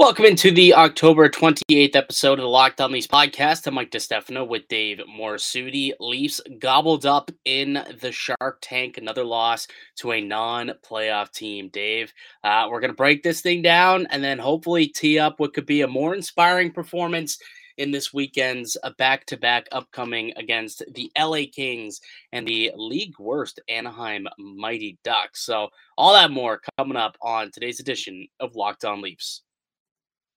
Welcome into the October 28th episode of the Locked On Leafs podcast. I'm Mike DeStefano with Dave Morassutti. Leafs gobbled up in the Shark Tank. Another loss to a non-playoff team. Dave, uh, we're going to break this thing down and then hopefully tee up what could be a more inspiring performance in this weekend's uh, back-to-back upcoming against the LA Kings and the league worst Anaheim Mighty Ducks. So all that more coming up on today's edition of Locked On Leafs.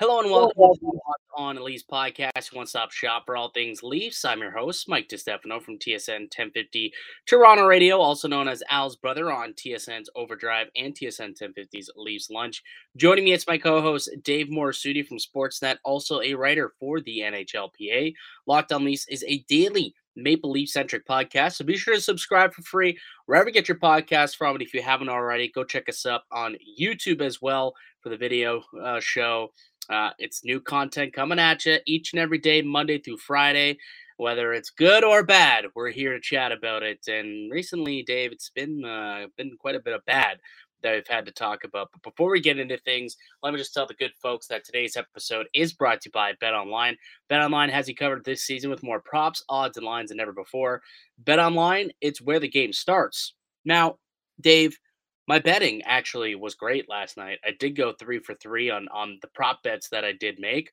Hello and welcome to On Leafs podcast, one stop shop for all things Leafs. I'm your host, Mike DeStefano from TSN 1050 Toronto Radio, also known as Al's brother on TSN's Overdrive and TSN 1050's Leafs Lunch. Joining me, it's my co host, Dave Morassutti from Sportsnet, also a writer for the NHLPA. Locked On Leafs is a daily Maple Leaf centric podcast. So be sure to subscribe for free wherever you get your podcast from. And if you haven't already, go check us up on YouTube as well for the video uh, show. Uh, it's new content coming at you each and every day, Monday through Friday. Whether it's good or bad, we're here to chat about it. And recently, Dave, it's been uh, been quite a bit of bad that we've had to talk about. But before we get into things, let me just tell the good folks that today's episode is brought to you by Bet Online. Bet Online has you covered this season with more props, odds, and lines than ever before. Bet Online, it's where the game starts. Now, Dave, my betting actually was great last night. I did go three for three on on the prop bets that I did make,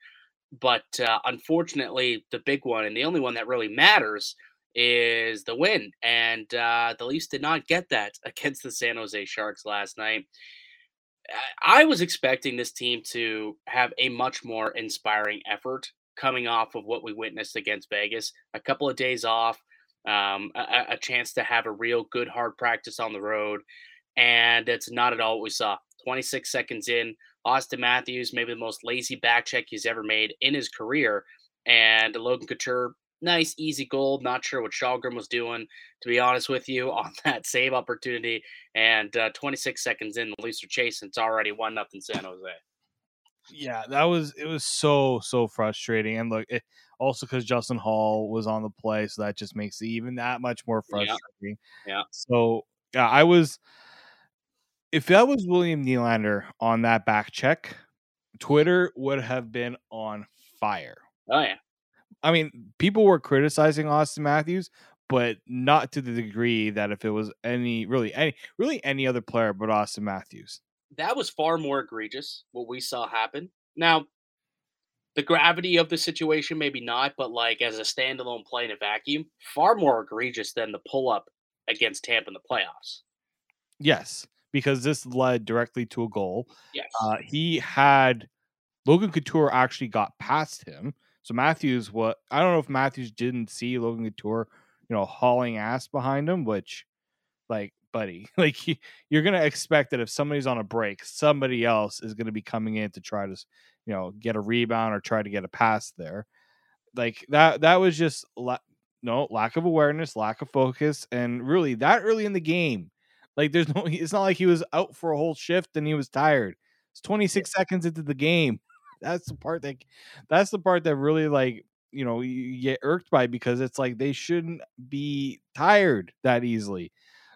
but uh, unfortunately, the big one and the only one that really matters is the win. And uh, the Leafs did not get that against the San Jose Sharks last night. I was expecting this team to have a much more inspiring effort coming off of what we witnessed against Vegas. A couple of days off, um, a, a chance to have a real good hard practice on the road and it's not at all what we saw. 26 seconds in, Auston Matthews, maybe the most lazy back check he's ever made in his career, and Logan Couture, nice easy goal. Not sure what Källgren was doing, to be honest with you, on that save opportunity. And uh, 26 seconds in, the Leafs are chasing. It's already one nothing San Jose. Yeah, that was it. Was so so frustrating, and look, it, also because Justin Holl was on the play, so that just makes it even that much more frustrating. Yeah. yeah. So yeah, I was if that was William Nylander on that back check, Twitter would have been on fire. Oh yeah. I mean, people were criticizing Auston Matthews, but not to the degree that if it was any really any really any other player but Auston Matthews. That was far more egregious what we saw happen. Now, the gravity of the situation maybe not, but like as a standalone play in a vacuum, far more egregious than the pull up against Tampa in the playoffs. Yes because this led directly to a goal. Yes. Uh, he had Logan Couture actually got past him. So Matthews, what I don't know if Matthews didn't see Logan Couture, you know, hauling ass behind him, which, like, buddy, like he, you're gonna expect that if somebody's on a break, somebody else is gonna be coming in to try to, you know, get a rebound or try to get a pass there. Like that, that was just la- no lack of awareness, lack of focus, and really that early in the game, like there's no it's not like he was out for a whole shift and he was tired. It's 26 seconds into the game. That's the part that that's the part that really like, you know, you get irked by because it's like they shouldn't be tired that easily.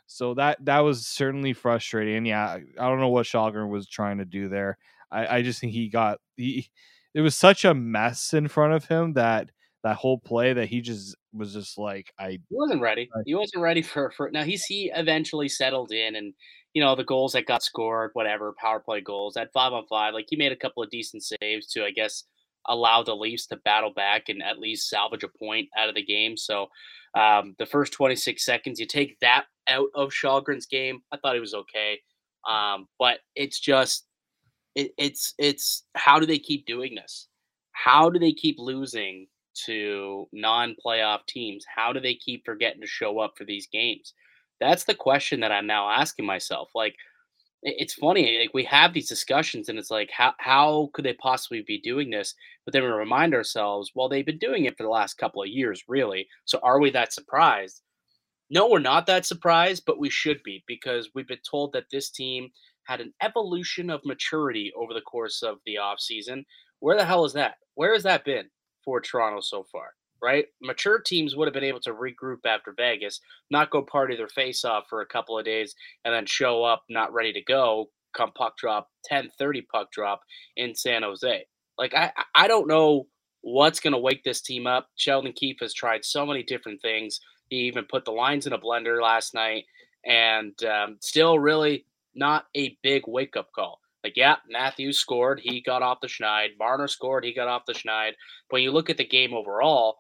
So that that was certainly frustrating. And yeah, I don't know what Källgren was trying to do there. I, I just think he got he it was such a mess in front of him that that whole play that he just was just like I he wasn't ready. He wasn't ready for for now. He's he eventually settled in and you know the goals that got scored, whatever power play goals at five on five. Like he made a couple of decent saves to I guess allow the Leafs to battle back and at least salvage a point out of the game. So um, the first 26 seconds, you take that out of Källgren's game. I thought he was okay, um, but it's just it, it's it's how do they keep doing this? How do they keep losing to non-playoff teams how do they keep forgetting to show up for these games? That's the question that i'm now asking myself like it's funny like we have these discussions and it's like how how could they possibly be doing this? But then we remind ourselves well they've been doing it for the last couple of years really so are we that surprised? No we're not that surprised but we should be because we've been told that this team had an evolution of maturity over the course of the offseason where the hell is that? Where has that been for toronto so far right? Mature teams would have been able to regroup after Vegas, not go party their face off for a couple of days, and then show up not ready to go come puck drop 10 30 puck drop in San Jose. Like I I don't know what's going to wake this team up. Sheldon Keefe has tried so many different things. He even put the lines in a blender last night, and um, still really not a big wake up call. Like, yeah, Matthews scored. He got off the schneid. Marner scored. He got off the schneid. But when you look at the game overall,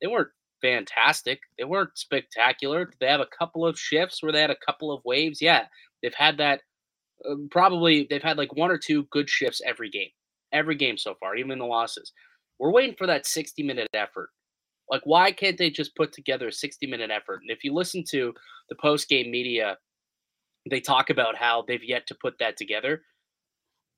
they weren't fantastic. They weren't spectacular. They have a couple of shifts where they had a couple of waves. Yeah, they've had that. Uh, probably they've had like one or two good shifts every game, every game so far, even in the losses. We're waiting for that 60 minute effort. Like, why can't they just put together a 60 minute effort? And if you listen to the post game media, they talk about how they've yet to put that together.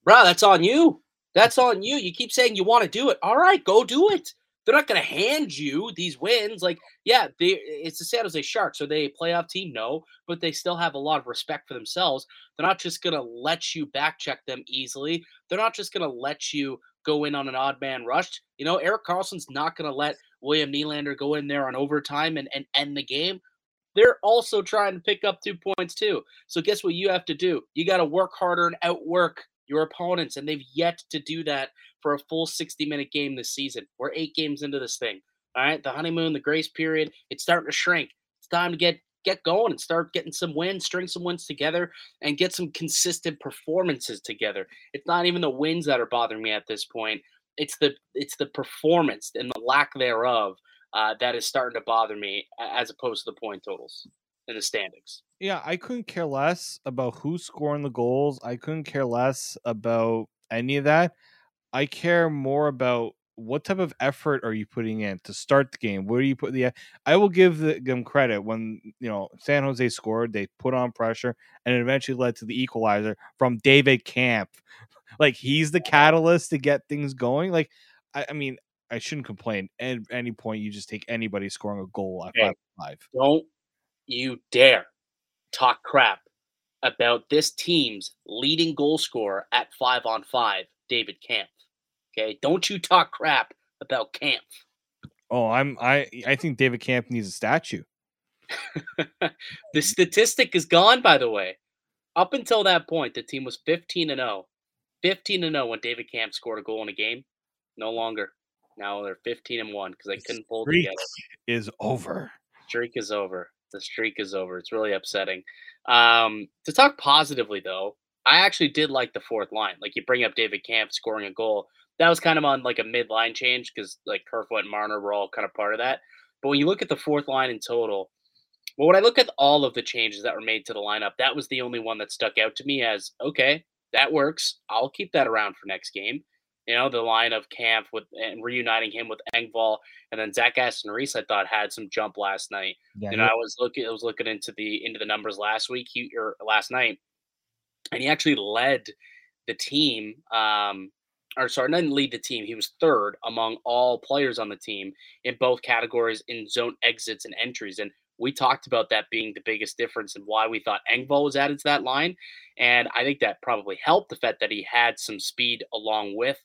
Bro, that's on you. That's on you. You keep saying you want to do it. All right, go do it they're not going to hand you these wins. Like, yeah, they it's the San Jose Sharks. Are they a playoff team? No, but they still have a lot of respect for themselves. They're not just going to let you back check them easily. They're not just going to let you go in on an odd man rush. You know, Erik Karlsson's not going to let William Nylander go in there on overtime and, and end the game. They're also trying to pick up two points too. So guess what you have to do? You got to work harder and outwork your opponents, and they've yet to do that for a full 60 minute game this season. We're eight games into this thing. All right. The honeymoon, the grace period, it's starting to shrink. It's time to get get going and start getting some wins, string some wins together, and get some consistent performances together. It's not even the wins that are bothering me at this point. It's the it's the performance and the lack thereof uh, that is starting to bother me, as opposed to the point totals in the standings. Yeah, I couldn't care less about who's scoring the goals. I couldn't care less about any of that. I care more about what type of effort are you putting in to start the game? Where do you put the? I will give them credit when you know San Jose scored. They put on pressure, and it eventually led to the equalizer from David Kampf. Like he's the catalyst to get things going. Like I, I mean, I shouldn't complain. At any point, you just take anybody scoring a goal at hey, five five. Don't you dare talk crap about this team's leading goal scorer at five on five, David Kampf. Okay, don't you talk crap about Kampf. Oh, I'm I I think David Kampf needs a statue. the statistic is gone, by the way. Up until that point, the team was 15 and 0. 15 and 0 when David Kampf scored a goal in a game. No longer. Now they're 15 and 1 because they couldn't pull together. Is over. Streak is over. The streak is over. It's really upsetting. Um, to talk positively though, I actually did like the fourth line. Like you bring up David Kampf scoring a goal that was kind of on like a midline change because like Kerfoot and Marner were all kind of part of that. But when you look at the fourth line in total, well, when I look at all of the changes that were made to the lineup, that was the only one that stuck out to me as okay, that works. I'll keep that around for next game. You know, the line of Kampf with and reuniting him with Engvall and then Zach Aston Reese, I thought had some jump last night. Yeah, you know, I was looking I was looking into the into the numbers last week he, or last night, and he actually led the team um, or sorry, didn't lead the team. He was third among all players on the team in both categories in zone exits and entries. And we talked about that being the biggest difference and why we thought Engvall was added to that line. And I think that probably helped the fact that he had some speed along with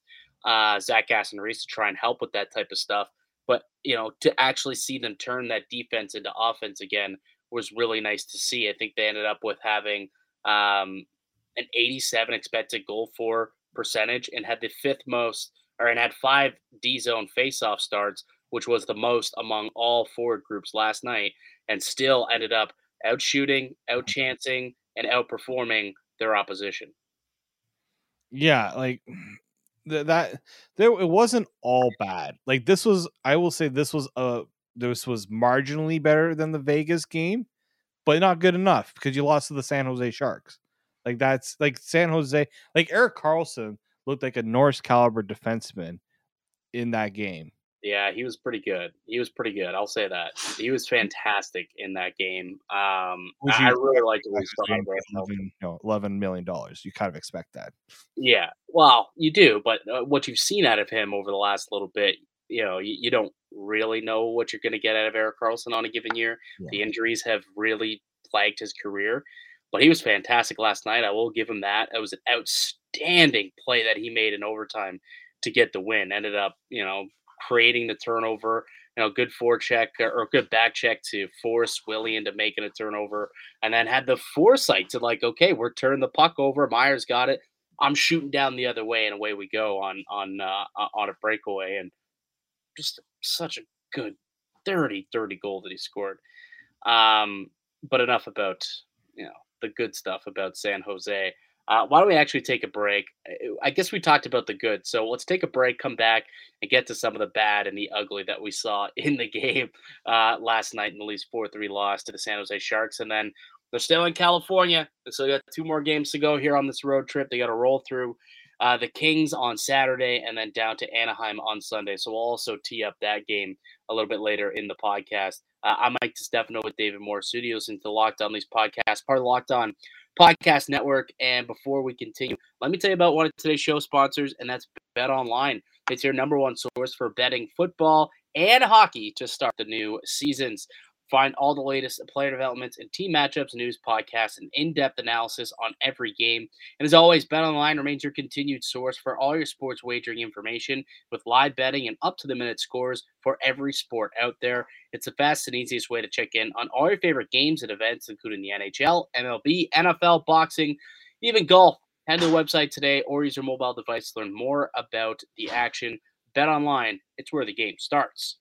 uh, Zach Reese to try and help with that type of stuff. But, you know, to actually see them turn that defense into offense again was really nice to see. I think they ended up with having um, an 87 expected goal for percentage and had the fifth most, or and had five D zone faceoff starts, which was the most among all forward groups last night, and still ended up out shooting, out chancing, and outperforming their opposition. Yeah, like th- that. There, it wasn't all bad. Like this was, I will say, this was a this was marginally better than the Vegas game, but not good enough because you lost to the San Jose Sharks. Like that's like San Jose. Like Erik Karlsson looked like a Norris caliber defenseman in that game. Yeah, he was pretty good. He was pretty good. I'll say that. He was fantastic in that game. Um, I, I really liked what we saw. eleven million dollars. You kind of expect that. Yeah, well, you do, but uh, what you've seen out of him over the last little bit, you know, you, you don't really know what you're going to get out of Erik Karlsson on a given year. Yeah. The injuries have really plagued his career, but he was fantastic last night. I will give him that. It was an outstanding play that he made in overtime to get the win. Ended up, you know, creating the turnover. You know, good forecheck or good back check to force Willie into making a turnover, and then had the foresight to like, okay, we're turning the puck over. Myers got it. I'm shooting down the other way, and away we go on on uh, on a breakaway, and just such a good, dirty, dirty goal that he scored. Um, but enough about you know the good stuff about San Jose. Uh, why don't we actually take a break? I guess we talked about the good, so let's take a break, come back, and get to some of the bad and the ugly that we saw in the game uh, last night in the Leafs 4 3 loss to the San Jose Sharks. And then they're still in California, so they got two more games to go here on this road trip. They got to roll through uh, the Kings on Saturday and then down to Anaheim on Sunday. So we'll also tee up that game a little bit later in the podcast. Uh, I'm Mike DeStefano with David Morassutti into Locked On Leafs podcast, part of Locked On Podcast Network. And before we continue, let me tell you about one of today's show sponsors, and that's Bet Online. It's your number one source for betting football and hockey to start the new seasons. Find all the latest player developments and team matchups, news, podcasts, and in-depth analysis on every game. And as always, BetOnline remains your continued source for all your sports wagering information with live betting and up-to-the-minute scores for every sport out there. It's the fastest and easiest way to check in on all your favorite games and events, including the NHL, MLB, NFL, boxing, even golf. Head to the website today or use your mobile device to learn more about the action. Bet online, it's where the game starts.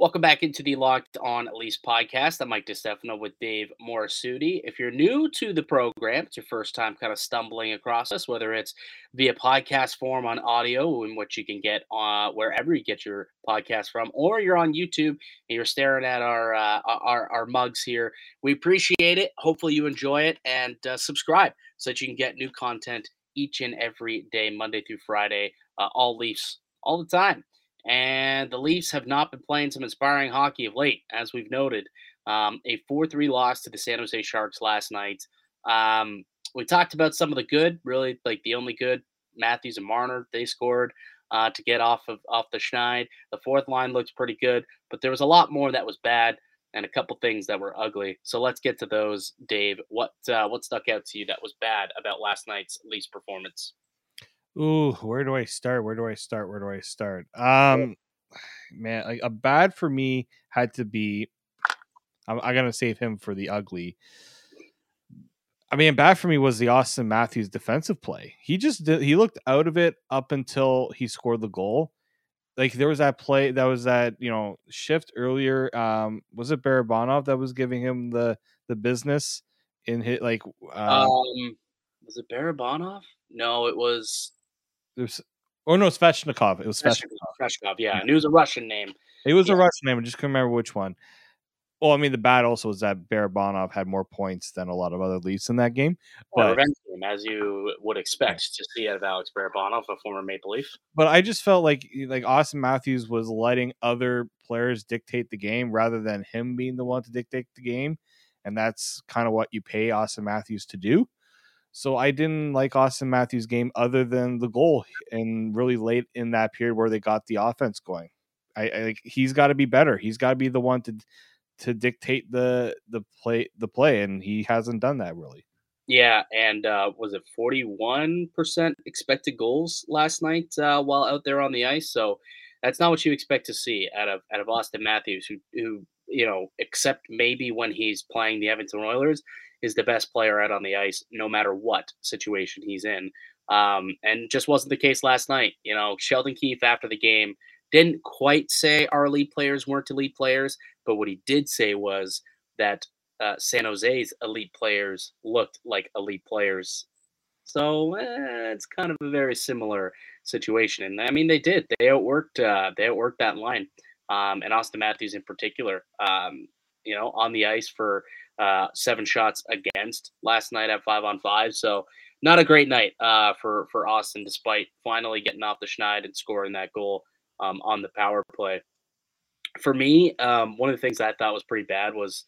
Welcome back into the Locked On Leafs podcast. I'm Mike DeStefano with Dave Morassutti. If you're new to the program, it's your first time kind of stumbling across us, whether it's via podcast form on audio, in which you can get uh, wherever you get your podcast from, or you're on YouTube and you're staring at our uh, our, our mugs here. We appreciate it. Hopefully, you enjoy it and uh, subscribe so that you can get new content each and every day, Monday through Friday, uh, all Leafs all the time. And the Leafs have not been playing some inspiring hockey of late, as we've noted. Um, a 4 3 loss to the San Jose Sharks last night. Um, we talked about some of the good, really like the only good Matthews and Marner, they scored uh, to get off of off the schneid. The fourth line looks pretty good, but there was a lot more that was bad and a couple things that were ugly. So let's get to those, Dave. What uh, what stuck out to you that was bad about last night's Leafs performance? Ooh, where do I start? Where do I start? Where do I start? Um, man, like a bad for me had to be. I'm, I'm gonna save him for the ugly. I mean, bad for me was the Auston Matthews defensive play. He just did, he looked out of it up until he scored the goal. Like there was that play, that was that you know shift earlier. Um, was it Barabanov that was giving him the the business in hit like? Um, um was it Barabanov? No, it was there's or no, it was oh, Svechnikov. It was Svechnikov. Svechnikov, yeah, mm-hmm. and it was a Russian name. It was yeah. a Russian name. I just couldn't remember which one. Well, I mean, the bad also was that Barabanov had more points than a lot of other Leafs in that game. But revenge game, as you would expect to see out of Alex Barabanov, a former Maple Leaf. But I just felt like like Auston Matthews was letting other players dictate the game rather than him being the one to dictate the game, and that's kind of what you pay Auston Matthews to do. So I didn't like Auston Matthews' game other than the goal and really late in that period where they got the offense going. I, I he's got to be better. He's got to be the one to to dictate the the play the play, and he hasn't done that really. Yeah, and uh, was it forty one percent expected goals last night uh, while out there on the ice? So that's not what you expect to see out of out of Auston Matthews, who who you know, except maybe when he's playing the Edmonton Oilers, is the best player out on the ice, no matter what situation he's in. Um, and just wasn't the case last night. You know, Sheldon Keefe after the game didn't quite say our elite players weren't elite players, but what he did say was that uh, San Jose's elite players looked like elite players. So eh, it's kind of a very similar situation, and I mean they did. They outworked. Uh, they outworked that line, um, and Auston Matthews in particular. Um, you know, on the ice for uh, seven shots against last night at five on five. So not a great night uh, for for Auston, despite finally getting off the schneid and scoring that goal um, on the power play. For me, um, one of the things I thought was pretty bad was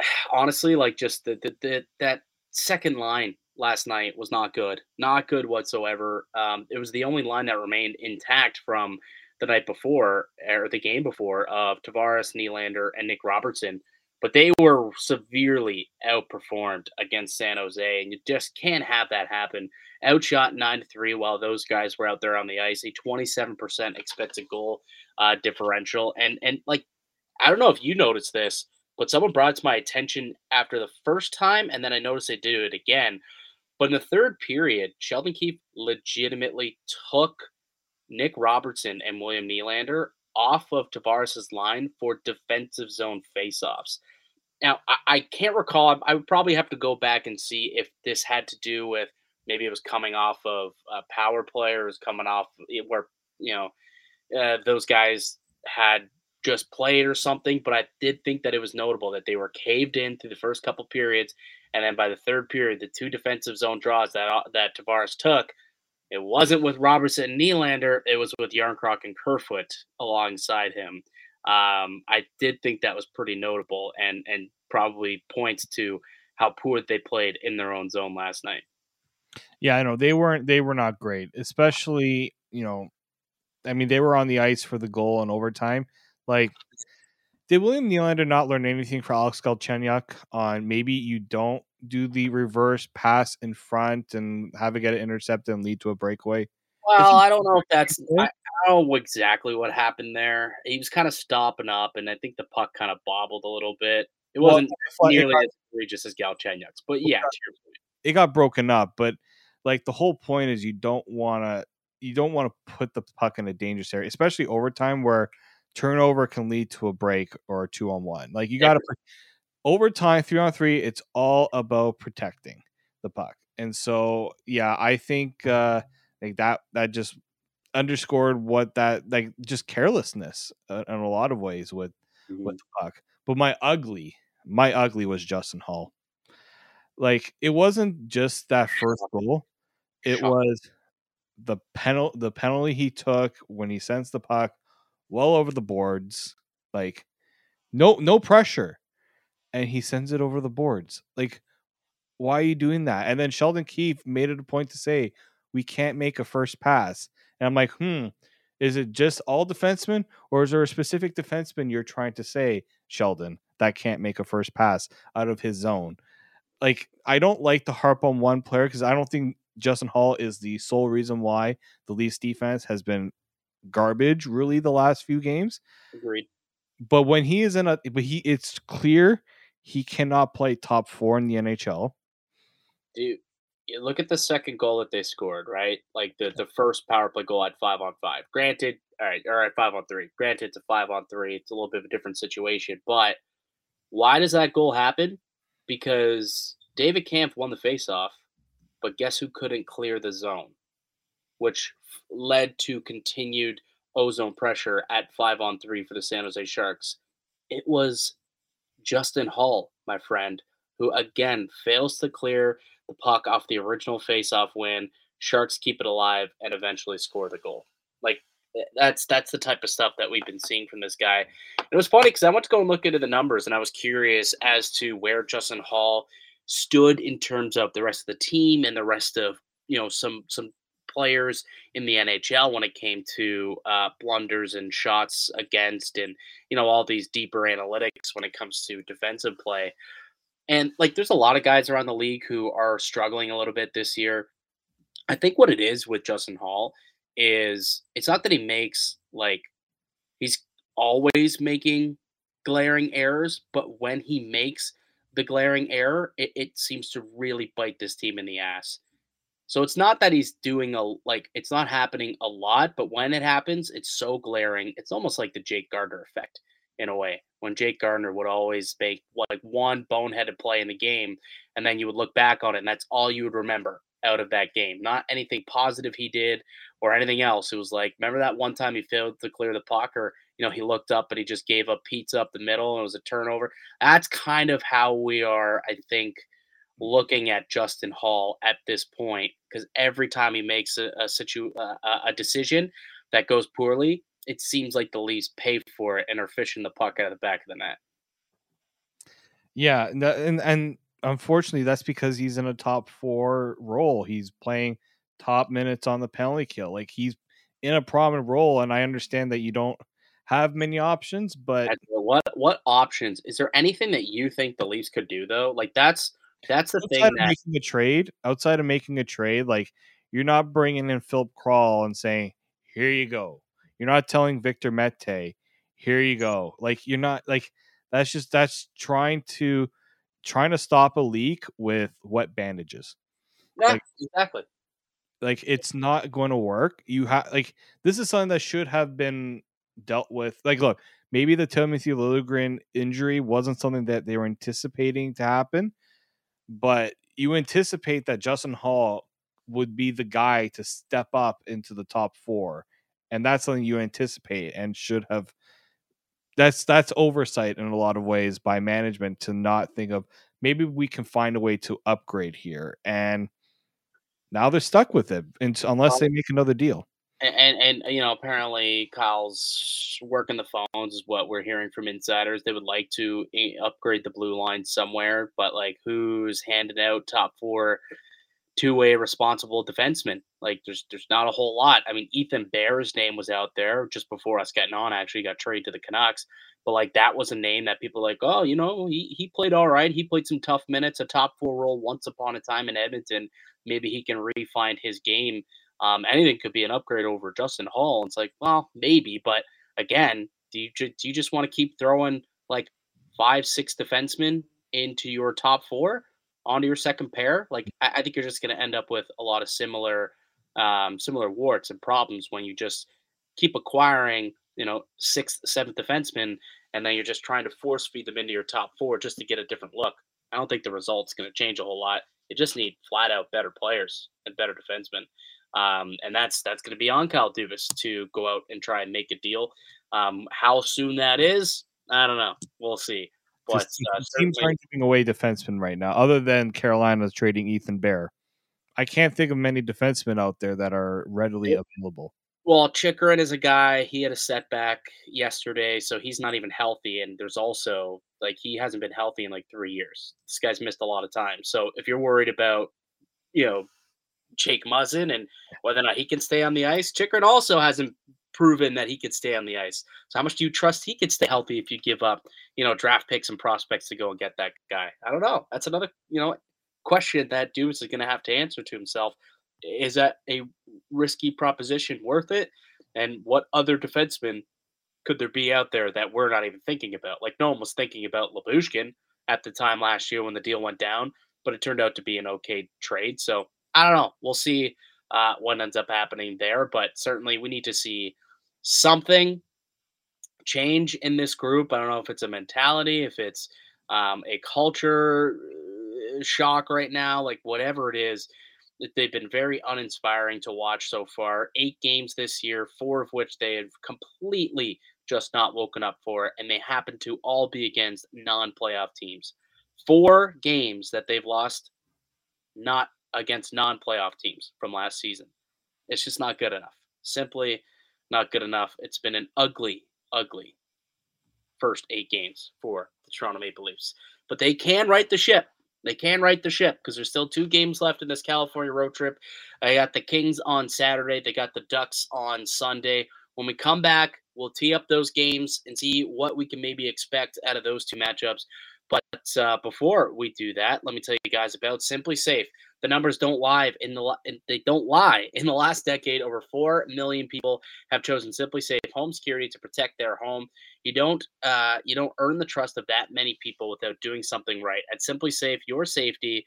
honestly like just the, the, the that second line last night was not good, not good whatsoever. Um, it was the only line that remained intact from the night before or the game before of Tavares, Nylander, and Nick Robertson but they were severely outperformed against San Jose, and you just can't have that happen. Outshot nine to three while those guys were out there on the ice, a twenty-seven percent expected goal uh, differential, and and like I don't know if you noticed this, but someone brought it to my attention after the first time, and then I noticed they did it again. But in the third period, Sheldon Keefe legitimately took Nick Robertson and William Nylander off of Tavares' line for defensive zone faceoffs. Now, I, I can't recall. I, I, would probably have to go back and see if this had to do with maybe it was coming off of a power players coming off where, you know, uh, those guys had just played or something. But I did think that it was notable that they were caved in through the first couple periods. And then by the third period, the two defensive zone draws that, uh, that Tavares took – it wasn't with Robertson and Nylander. It was with Järnkrok and Kerfoot alongside him. Um, I did think that was pretty notable and and probably points to how poor they played in their own zone last night. Yeah, I know they weren't. They were not great, especially you know. I mean, they were on the ice for the goal in overtime. Like, did William Nylander not learn anything from Alex Galchenyuk on maybe you don't do the reverse pass in front and have it get it intercepted and lead to a breakaway? Well, I don't know if that's. I, I, don't know exactly what happened there. He was kind of stopping up, and I think the puck kind of bobbled a little bit. It wasn't nearly got, as egregious as Galchenyuk's, but yeah, it got broken up. But like the whole point is, you don't want to you don't want to put the puck in a dangerous area, especially overtime where turnover can lead to a break or a two on one. Like you got to overtime, three on three, it's all about protecting the puck. And so, yeah, I think uh, like that that just underscored what that like just carelessness uh, in a lot of ways with mm-hmm. with the puck. But my ugly, my ugly was Justin Holl. Like it wasn't just that first goal; it was the penalty the penalty he took when he sends the puck well over the boards. Like no no pressure and he sends it over the boards. Like, why are you doing that? And then Sheldon Keefe made it a point to say, we can't make a first pass. And I'm like, hmm, is it just all defensemen, or is there a specific defenseman you're trying to say, Sheldon, that can't make a first pass out of his zone? Like, I don't like to harp on one player because I don't think Justin Holl is the sole reason why the Leafs defense has been garbage really the last few games. Agreed. But when he is in a but he it's clear he cannot play top four in the NHL. Dude, you look at the second goal that they scored, right? Like the, the first power play goal at five on five. Granted, all right, all right, uh, five on three. Granted, it's a five on three. It's a little bit of a different situation. But why does that goal happen? Because David Kampf won the faceoff, but guess who couldn't clear the zone? Which led to continued ozone pressure at five on three for the San Jose Sharks. It was Justin Holl, my friend, who again fails to clear the puck off the original faceoff win. Sharks keep it alive and eventually score the goal. Like eh, that's that's the type of stuff that we've been seeing from this guy. It was funny because I went to go and look into the numbers and I was curious as to where Justin Holl stood in terms of the rest of the team and the rest of you know some some players in the NHL when it came to uh, blunders and shots against, and you know all these deeper analytics when it comes to defensive play. And like, there's a lot of guys around the league who are struggling a little bit this year. I think what it is with Justin Holl is it's not that he makes like he's always making glaring errors, but when he makes the glaring error, it, it seems to really bite this team in the ass. So it's not that he's doing a like it's not happening a lot, but when it happens, it's so glaring. It's almost like the Jake Gardiner effect in a way. When Jake Gardiner would always make like one boneheaded play in the game, and then you would look back on it, and that's all you would remember out of that game. Not anything positive he did or anything else. It was like, remember that one time he failed to clear the puck, or you know, he looked up but he just gave up pizza up the middle and it was a turnover. That's kind of how we are, I think, looking at Justin Holl at this point because every time he makes a a, situ- a decision that goes poorly, it seems like the Leafs pay for it and are fishing the puck out of the back of the net. Yeah, and and unfortunately, that's because he's in a top four role. He's playing top minutes on the penalty kill. Like he's in a prominent role, and I understand that you don't have many options, but what what options is there? Anything that you think the Leafs could do though? Like that's that's the outside thing that making a trade, outside of making a trade, like you're not bringing in Filip Kral and saying, "Here you go." You're not telling Victor Mete, "Here you go." Like you're not like that's just that's trying to trying to stop a leak with wet bandages. yeah, like- exactly. Like it's not going to work. You have like this is something that should have been dealt with. Like, look, maybe the Timothy Liljegren injury wasn't something that they were anticipating to happen, but you anticipate that Justin Holl would be the guy to step up into the top four, and that's something you anticipate and should have. That's that's oversight in a lot of ways by management to not think of maybe we can find a way to upgrade here, and now they're stuck with it unless they make another deal. And, and and you know apparently Kyle's working the phones is what we're hearing from insiders. They would like to eh, upgrade the blue line somewhere, but like who's handing out top four two way responsible defenseman. Like there's there's not a whole lot. I mean Ethan Bear's name was out there just before us getting on. Actually got traded to the Canucks, but like that was a name that people like oh you know he he played all right. He played some tough minutes, a top four role once upon a time in Edmonton. Maybe he can refine his game um, anything could be an upgrade over Justin Holl. It's like, well, maybe, but again, do you do you just want to keep throwing like five, six defensemen into your top four onto your second pair? Like, I, I think you're just going to end up with a lot of similar um, similar warts and problems when you just keep acquiring, you know, sixth, seventh defensemen, and then you're just trying to force feed them into your top four just to get a different look. I don't think the result's going to change a whole lot. You just need flat out better players and better defensemen. Um, and that's that's going to be on Kyle Dubas to go out and try and make a deal. Um, how soon that is, I don't know. We'll see. But Just- uh, teams aren't giving away defensemen right now, other than Carolina's trading Ethan Bear. I can't think of many defensemen out there that are readily Yeah. available. well, Chychrun is a guy. He had a setback yesterday, so he's not even healthy. And there's also like he hasn't been healthy in like three years. This guy's missed a lot of time. So if you're worried about, you know, Jake Muzzin and whether or not he can stay on the ice, Chychrun also hasn't proven that he could stay on the ice. So how much do you trust he could stay healthy if you give up, you know, draft picks and prospects to go and get that guy? I don't know. That's another, you know, question that Dubas is going to have to answer to himself. Is that a risky proposition worth it? And what other defensemen could there be out there that we're not even thinking about? Like no one was thinking about Lyubushkin at the time last year when the deal went down, but it turned out to be an okay trade. So I don't know. We'll see uh, what ends up happening there, but certainly we need to see something change in this group. I don't know if it's a mentality, if it's um, a culture uh, shock right now, like whatever it is. They've been very uninspiring to watch so far. Eight games this year, four of which they have completely just not woken up for, and they happen to all be against non playoff teams. Four games that they've lost not against non playoff teams from last season. It's just not good enough. Simply not good enough. It's been an ugly, ugly first eight games for the Toronto Maple Leafs. But they can right the ship. They can right the ship because there's still two games left in this California road trip. I got the Kings on Saturday. They got the Ducks on Sunday. When we come back, we'll tee up those games and see what we can maybe expect out of those two matchups. But uh, before we do that, let me tell you guys about SimpliSafe. The numbers don't lie. In the they don't lie. In the last decade, over four million people have chosen SimpliSafe Home Security to protect their home. You don't uh, you don't earn the trust of that many people without doing something right. At SimpliSafe, your safety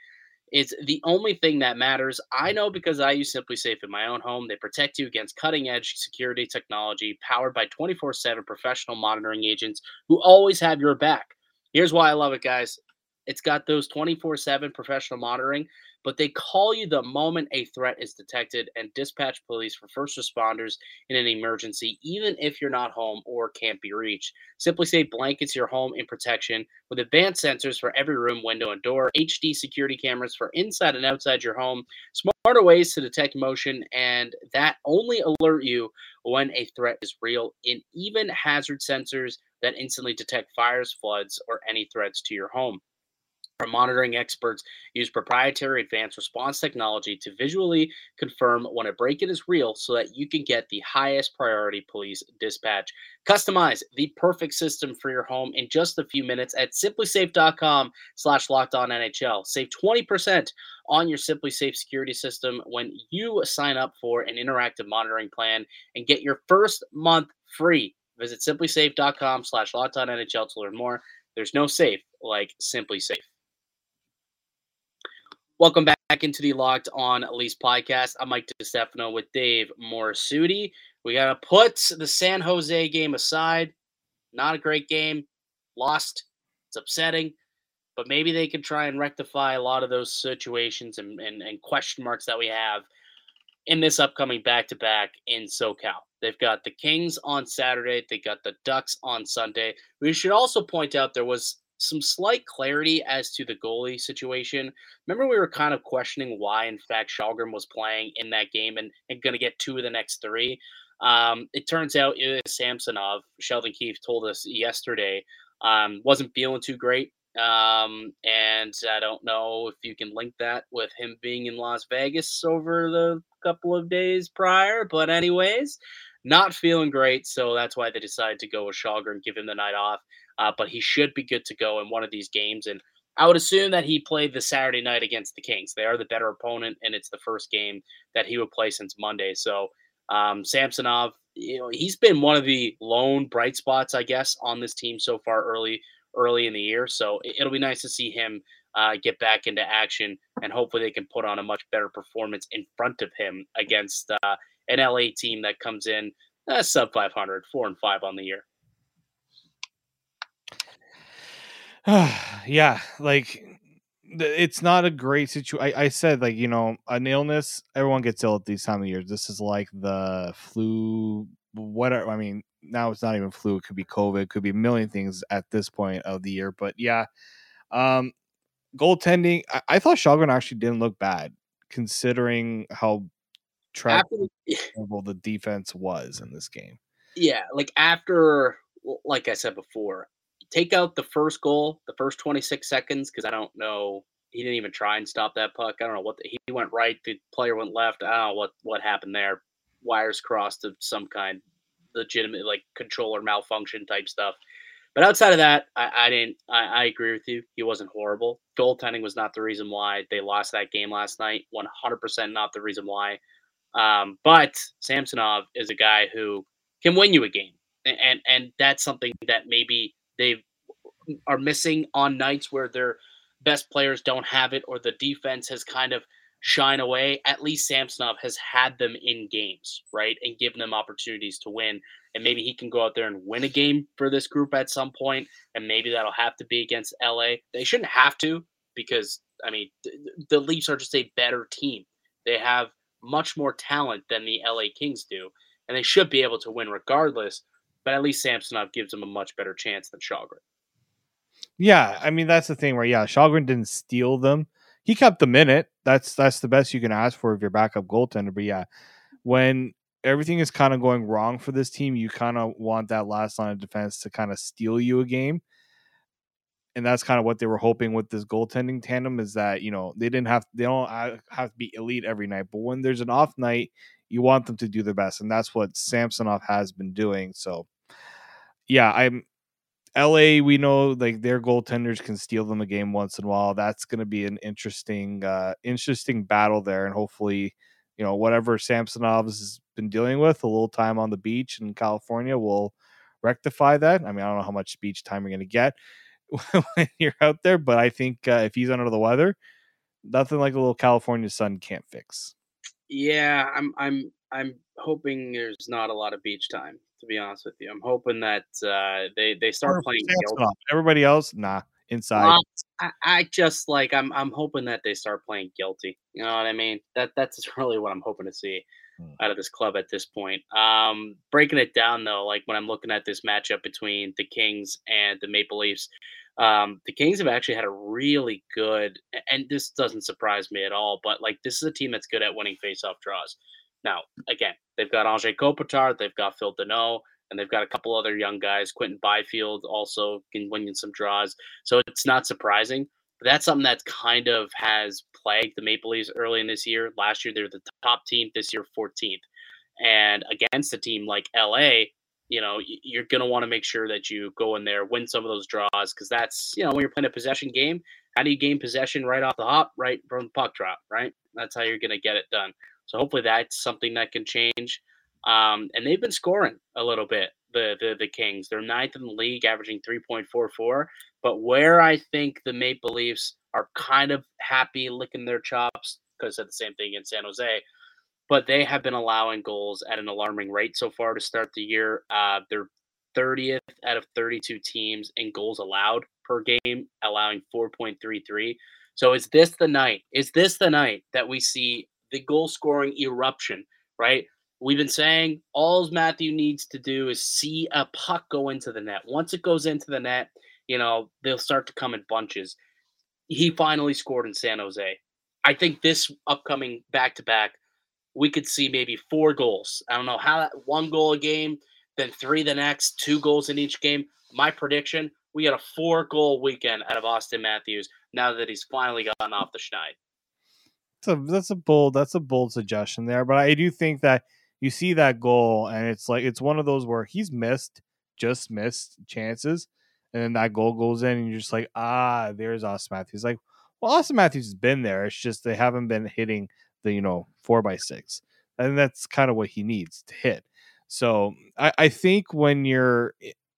is the only thing that matters. I know because I use SimpliSafe in my own home. They protect you against cutting edge security technology powered by 24 7 professional monitoring agents who always have your back. Here's why I love it, guys. It's got those 24 7 professional monitoring, but they call you the moment a threat is detected and dispatch police for first responders in an emergency, even if you're not home or can't be reached. SimpliSafe blankets your home in protection with advanced sensors for every room, window, and door, HD security cameras for inside and outside your home, smarter ways to detect motion, and that only alert you when a threat is real, and even hazard sensors that instantly detect fires, floods, or any threats to your home. Our monitoring experts use proprietary advanced response technology to visually confirm when a break-in is real so that you can get the highest priority police dispatch. Customize the perfect system for your home in just a few minutes at simplisafe.com slash locked on NHL. Save 20% on your SimpliSafe security system when you sign up for an interactive monitoring plan and get your first month free. Visit simplisafe.com slash locked on NHL to learn more. There's no safe like SimpliSafe. Welcome back into the Locked On Leafs podcast. I'm Mike DeStefano with Dave Morassutti. We got to put the San Jose game aside. Not a great game. Lost. It's upsetting. But maybe they can try and rectify a lot of those situations and, and, and question marks that we have in this upcoming back to back in SoCal. They've got the Kings on Saturday. They got the Ducks on Sunday. We should also point out there was some slight clarity as to the goalie situation. Remember, we were kind of questioning why, in fact, Källgren was playing in that game and, and going to get two of the next three. Um, it turns out Samsonov. Sheldon Keefe told us yesterday um, wasn't feeling too great. Um, and I don't know if you can link that with him being in Las Vegas over the couple of days prior. But, anyways, not feeling great. So that's why they decided to go with Källgren, give him the night off uh, but he should be good to go in one of these games. And I would assume that he played the Saturday night against the Kings. They are the better opponent, and it's the first game that he would play since Monday. So um, Samsonov, you know, he's been one of the lone bright spots, I guess, on this team so far early early in the year. So it'll be nice to see him uh, get back into action, and hopefully they can put on a much better performance in front of him against uh, an LA team that comes in uh, sub 500, four and five on the year. yeah, like it's not a great situation. I, said like you know an illness. Everyone gets ill at these time of years. This is like the flu. Whatever. I mean, now it's not even flu. It could be COVID. It could be a million things at this point of the year. But yeah, um, goaltending. I, I thought Källgren actually didn't look bad considering how tragic the defense was in this game. Yeah, like after, like I said before, take out the first goal, the first 26 seconds, because I don't know. He didn't even try and stop that puck. I don't know what the, he went right. The player went left. I don't know what what happened there. Wires crossed of some kind, legitimate like controller malfunction type stuff. But outside of that, I, I didn't. I, I, agree with you. He wasn't horrible. Goaltending was not the reason why they lost that game last night. One hundred percent not the reason why. Um, but Samsonov is a guy who can win you a game, and, and and that's something that maybe they are missing on nights where their best players don't have it or the defense has kind of shine away. At least Samsonov has had them in games, right? And given them opportunities to win. And maybe he can go out there and win a game for this group at some point, And maybe that'll have to be against LA. They shouldn't have to because, I mean, the Leafs are just a better team. They have much more talent than the LA Kings do. And they should be able to win regardless but at least Samsonov gives him a much better chance than Källgren. Yeah, I mean that's the thing where yeah, Källgren didn't steal them. He kept them in it. That's that's the best you can ask for if you're backup goaltender. But yeah, when everything is kind of going wrong for this team, you kind of want that last line of defense to kind of steal you a game. And that's kind of what they were hoping with this goaltending tandem is that, you know, they didn't have they don't have to be elite every night, but when there's an off night, you want them to do their best, and that's what Samsonov has been doing. So, yeah, I'm LA. We know like their goaltenders can steal them a game once in a while. That's going to be an interesting, uh, interesting battle there, and hopefully, you know, whatever Samsonov's been dealing with, a little time on the beach in California will rectify that. I mean, I don't know how much beach time you're going to get when you're out there, but I think uh, if he's under the weather, nothing like a little California sun can't fix. Yeah, I'm I'm I'm hoping there's not a lot of beach time. To be honest with you, I'm hoping that uh, they they start playing. Everybody else, nah. inside. I, I just like I'm I'm hoping that they start playing guilty. You know what I mean? That that's really what I'm hoping to see Hmm. out of this club at this point. Um, breaking it down though, like when I'm looking at this matchup between the Kings and the Maple Leafs, um, the Kings have actually had a really good, and this doesn't surprise me at all. But like this is a team that's good at winning faceoff draws. Now, again, they've got Anze Kopitar, they've got Phil Danault, and they've got a couple other young guys. Quinton Byfield also can win some draws, so it's not surprising. But that's something that kind of has plagued the Maple Leafs early in this year. Last year, they're the top team. This year, 14th. And against a team like LA, you know, you're going to want to make sure that you go in there, win some of those draws, because that's, you know, when you're playing a possession game, how do you gain possession right off the hop, right from the puck drop, right? That's how you're going to get it done. So hopefully that's something that can change. Um, and they've been scoring a little bit, the, the the Kings. They're ninth in the league, averaging 3.44. But where I think the Maple Leafs are kind of happy licking their chops, because I said the same thing in San Jose, but they have been allowing goals at an alarming rate so far to start the year. Uh, they're 30th out of 32 teams in goals allowed per game, allowing 4.33. So is this the night? Is this the night that we see the goal scoring eruption, right? We've been saying all Matthew needs to do is see a puck go into the net. Once it goes into the net, you know, they'll start to come in bunches. He finally scored in San Jose. I think this upcoming back to back, we could see maybe four goals. I don't know how that one goal a game, then three the next, two goals in each game. My prediction, we get a four goal weekend out of Auston Matthews now that he's finally gotten off the schneid. So that's a bold that's a bold suggestion there, but I do think that you see that goal and it's like it's one of those where he's missed just missed chances, and then that goal goes in, and you're just like, ah, there's Auston Matthews. Like, well, Auston Matthews has been there. It's just they haven't been hitting the you know four by six, and that's kind of what he needs to hit. So I, I think when you're,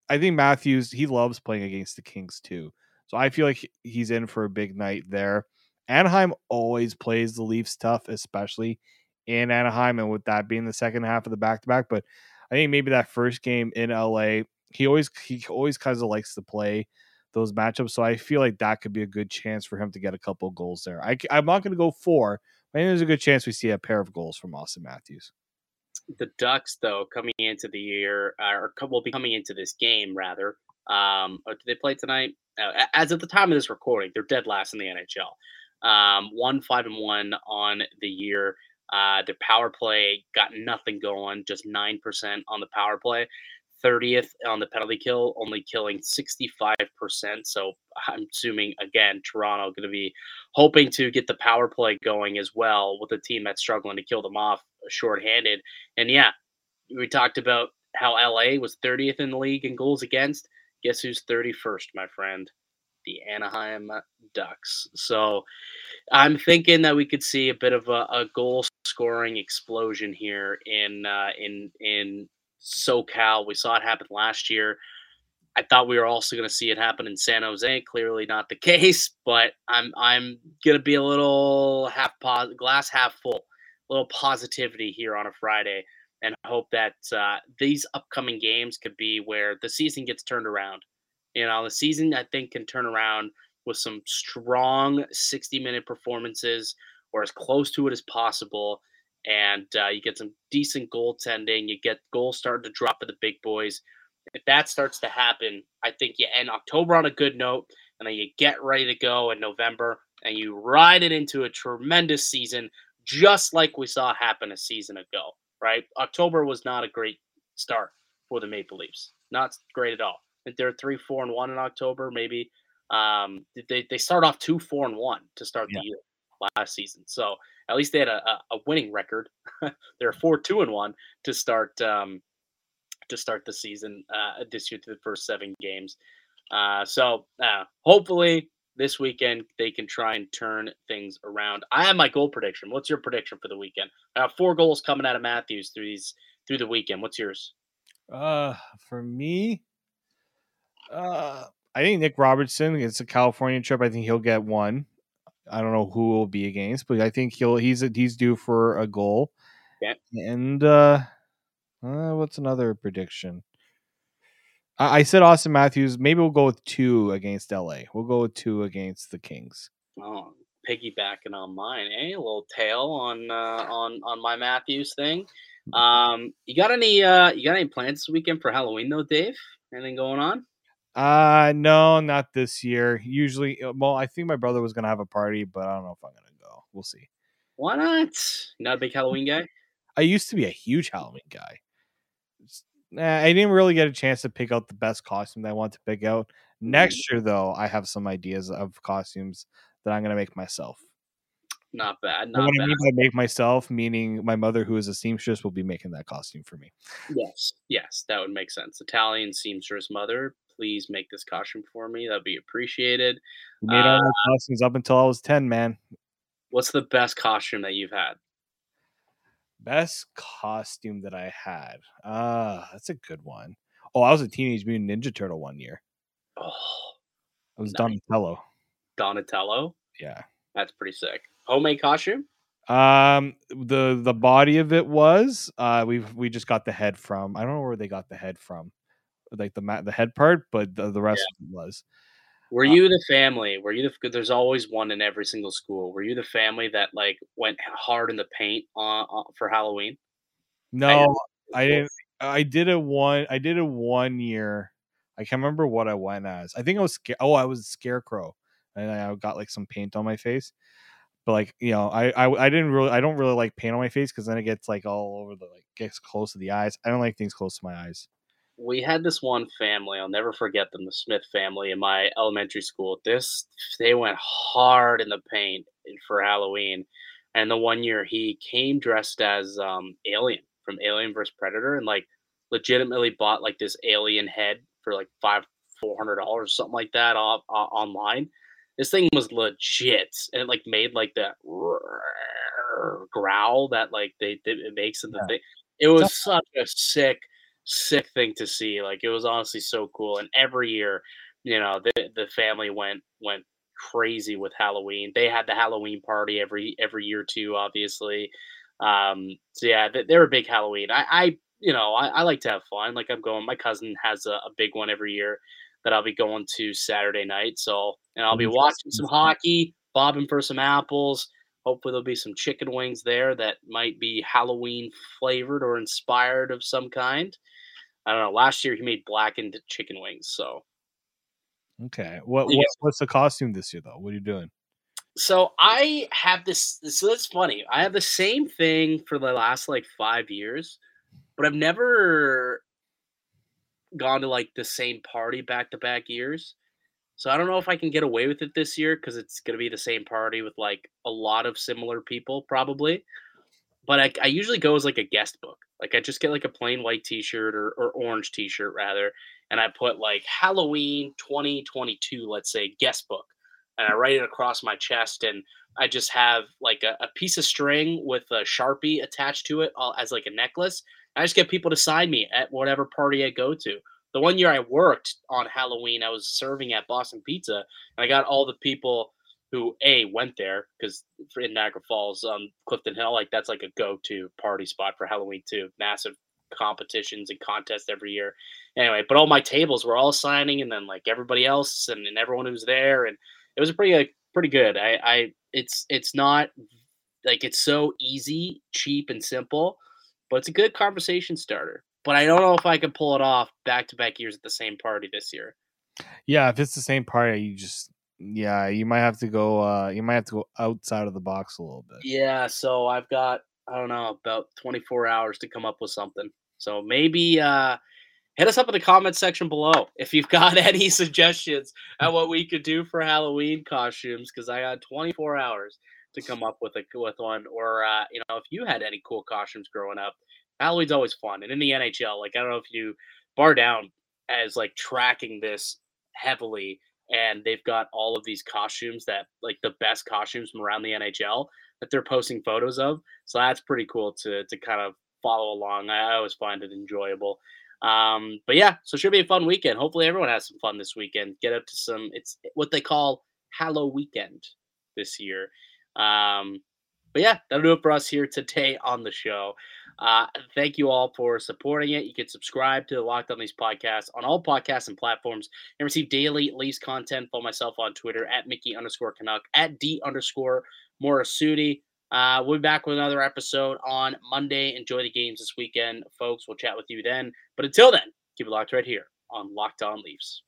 I think Matthews he loves playing against the Kings too. So I feel like he's in for a big night there. Anaheim always plays the Leafs tough, especially in Anaheim, and with that being the second half of the back to back. But I think maybe that first game in LA, he always he always kind of likes to play those matchups. So I feel like that could be a good chance for him to get a couple goals there. I, am not going to go four. I think there's a good chance we see a pair of goals from Auston Matthews. The Ducks, though, coming into the year, uh, or will be coming into this game rather. Um, or do they play tonight? Uh, as of the time of this recording, they're dead last in the NHL. Um, one five and one on the year. Uh, their power play got nothing going, just nine percent on the power play. 30th on the penalty kill, only killing 65%. So I'm assuming again Toronto going to be hoping to get the power play going as well with a team that's struggling to kill them off shorthanded. And yeah, we talked about how LA was 30th in the league in goals against. Guess who's 31st, my friend? The Anaheim Ducks. So I'm thinking that we could see a bit of a, a goal scoring explosion here in uh, in in SoCal. We saw it happen last year. I thought we were also going to see it happen in San Jose. Clearly not the case, but I'm I'm going to be a little half pos- glass half full, a little positivity here on a Friday, and hope that uh, these upcoming games could be where the season gets turned around. You know, the season I think can turn around with some strong 60 minute performances or as close to it as possible. And uh, you get some decent goaltending. You get goals starting to drop at the big boys. If that starts to happen, I think you end October on a good note, and then you get ready to go in November, and you ride it into a tremendous season, just like we saw happen a season ago. Right? October was not a great start for the Maple Leafs. Not great at all think they're three, four, and one in October. Maybe um, they they start off two, four, and one to start yeah. the year last season. So at least they had a, a winning record. they're four, two, and one to start um, to start the season uh, this year through the first seven games. Uh, so uh, hopefully this weekend they can try and turn things around. I have my goal prediction. What's your prediction for the weekend? I have four goals coming out of Matthews through these through the weekend. What's yours? Uh, for me, uh, I think Nick Robertson. It's a California trip. I think he'll get one. I don't know who will be against, but I think he'll he's a, he's due for a goal. Yeah. And uh, uh, what's another prediction? I, I said Auston Matthews. Maybe we'll go with two against LA. We'll go with two against the Kings. Oh, piggybacking on mine, eh? A little tail on uh, on on my Matthews thing. Um, you got any uh, you got any plans this weekend for Halloween though, Dave? Anything going on? Uh no, not this year. Usually, uh, well, I think my brother was gonna have a party, but I don't know if I'm gonna go. We'll see. Why not? Not a big Halloween guy? I used to be a huge Halloween guy. Nah, I didn't really get a chance to pick out the best costume that I want to pick out. Next year, though, I have some ideas of costumes that I'm gonna make myself. Not bad. Not what I mean by make myself, meaning my mother, who is a seamstress, will be making that costume for me. Yes, yes, that would make sense. Italian seamstress mother, please make this costume for me. That'd be appreciated. We made all Uh, my costumes up until I was ten, man. What's the best costume that you've had? Best costume that I had. Uh, that's a good one. Oh, I was a Teenage Mutant Ninja Turtle one year. Oh, I was Nice. Donatello. Donatello. Yeah. That's pretty sick. Homemade costume. Um, the the body of it was uh we we just got the head from. I don't know where they got the head from, like the the head part, but the, the rest it was. Were Uh, you the family? Were you the? There's always one in every single school. Were you the family that like went hard in the paint on, on for Halloween? No, I didn't. I did it one. I did it one year. I can't remember what I went as. I think I was. Oh, I was a scarecrow, and I got like some paint on my face. But like you know, I I, I didn't really. I don't really like paint on my face because then it gets like all over the like gets close to the eyes. I don't like things close to my eyes. We had this one family i'll never forget them the smith family in my elementary school. This they went hard in the paint for halloween and the one year he came dressed as um alien from alien vs. Predator and like legitimately bought like this alien head for like five four hundred dollars something like that off, uh, online. This thing was legit and it like made like that growl that like they, they it makes in the Yeah. thing. It was such a sick sick thing to see. Like it was honestly so cool. And every year, you know, the the family went went crazy with Halloween. They had the Halloween party every every year too, obviously. Um, so yeah, they, they're a big Halloween. I, I you know, I, I like to have fun. Like I'm going. My cousin has a, a big one every year that I'll be going to Saturday night. So and I'll be watching some hockey, bobbing for some apples. Hopefully there'll be some chicken wings there that might be Halloween flavored or inspired of some kind. I don't know. Last year he made blackened chicken wings. So Okay. What, what what's the costume this year though? What are you doing? so I have this so that's funny. I have the same thing for the last like five years, but I've never gone to like the same party back to back years. So I don't know if I can get away with it this year because it's gonna be the same party with like a lot of similar people probably. But I, I usually go as like a guest book. Like I just get like a plain white T-shirt or, or orange T-shirt rather, and I put like Halloween 2022, let's say guest book, and I write it across my chest, and I just have like a, a piece of string with a sharpie attached to it uh, as like a necklace. I just get people to sign me at whatever party I go to. The one year I worked on Halloween, I was serving at Boston Pizza, and I got all the people who a went there because in Niagara Falls, um, Clifton Hill, like that's like a go-to party spot for Halloween too. Massive competitions and contests every year. Anyway, but all my tables were all signing, and then like everybody else and, and everyone who was there, and it was pretty like pretty good. I, I it's it's not like it's so easy, cheap, and simple, but it's a good conversation starter. But I don't know if I can pull it off back to back years at the same party this year. Yeah, if it's the same party, you just yeah, you might have to go. uh You might have to go outside of the box a little bit. Yeah, so I've got I don't know about 24 hours to come up with something. So maybe uh hit us up in the comment section below if you've got any suggestions on what we could do for Halloween costumes because I got 24 hours to come up with a with one or uh you know if you had any cool costumes growing up. Halloween's always fun and in the NHL like I don't know if you BarDown as like tracking this heavily and they've got all of these costumes that like the best costumes from around the NHL that they're posting photos of. So that's pretty cool to to kind of follow along. I always find it enjoyable. Um, but yeah, so it should be a fun weekend. Hopefully everyone has some fun this weekend. Get up to some it's what they call Hallow weekend this year. Um, but yeah, that'll do it for us here today on the show. Uh, thank you all for supporting it. You can subscribe to the Locked On Leafs podcast on all podcasts and platforms and receive daily Leafs content. Follow myself on Twitter at Mickey underscore Canuck, at D underscore Morassutti. Uh, we'll be back with another episode on Monday. Enjoy the games this weekend, folks. We'll chat with you then. But until then, keep it locked right here on Locked On Leafs.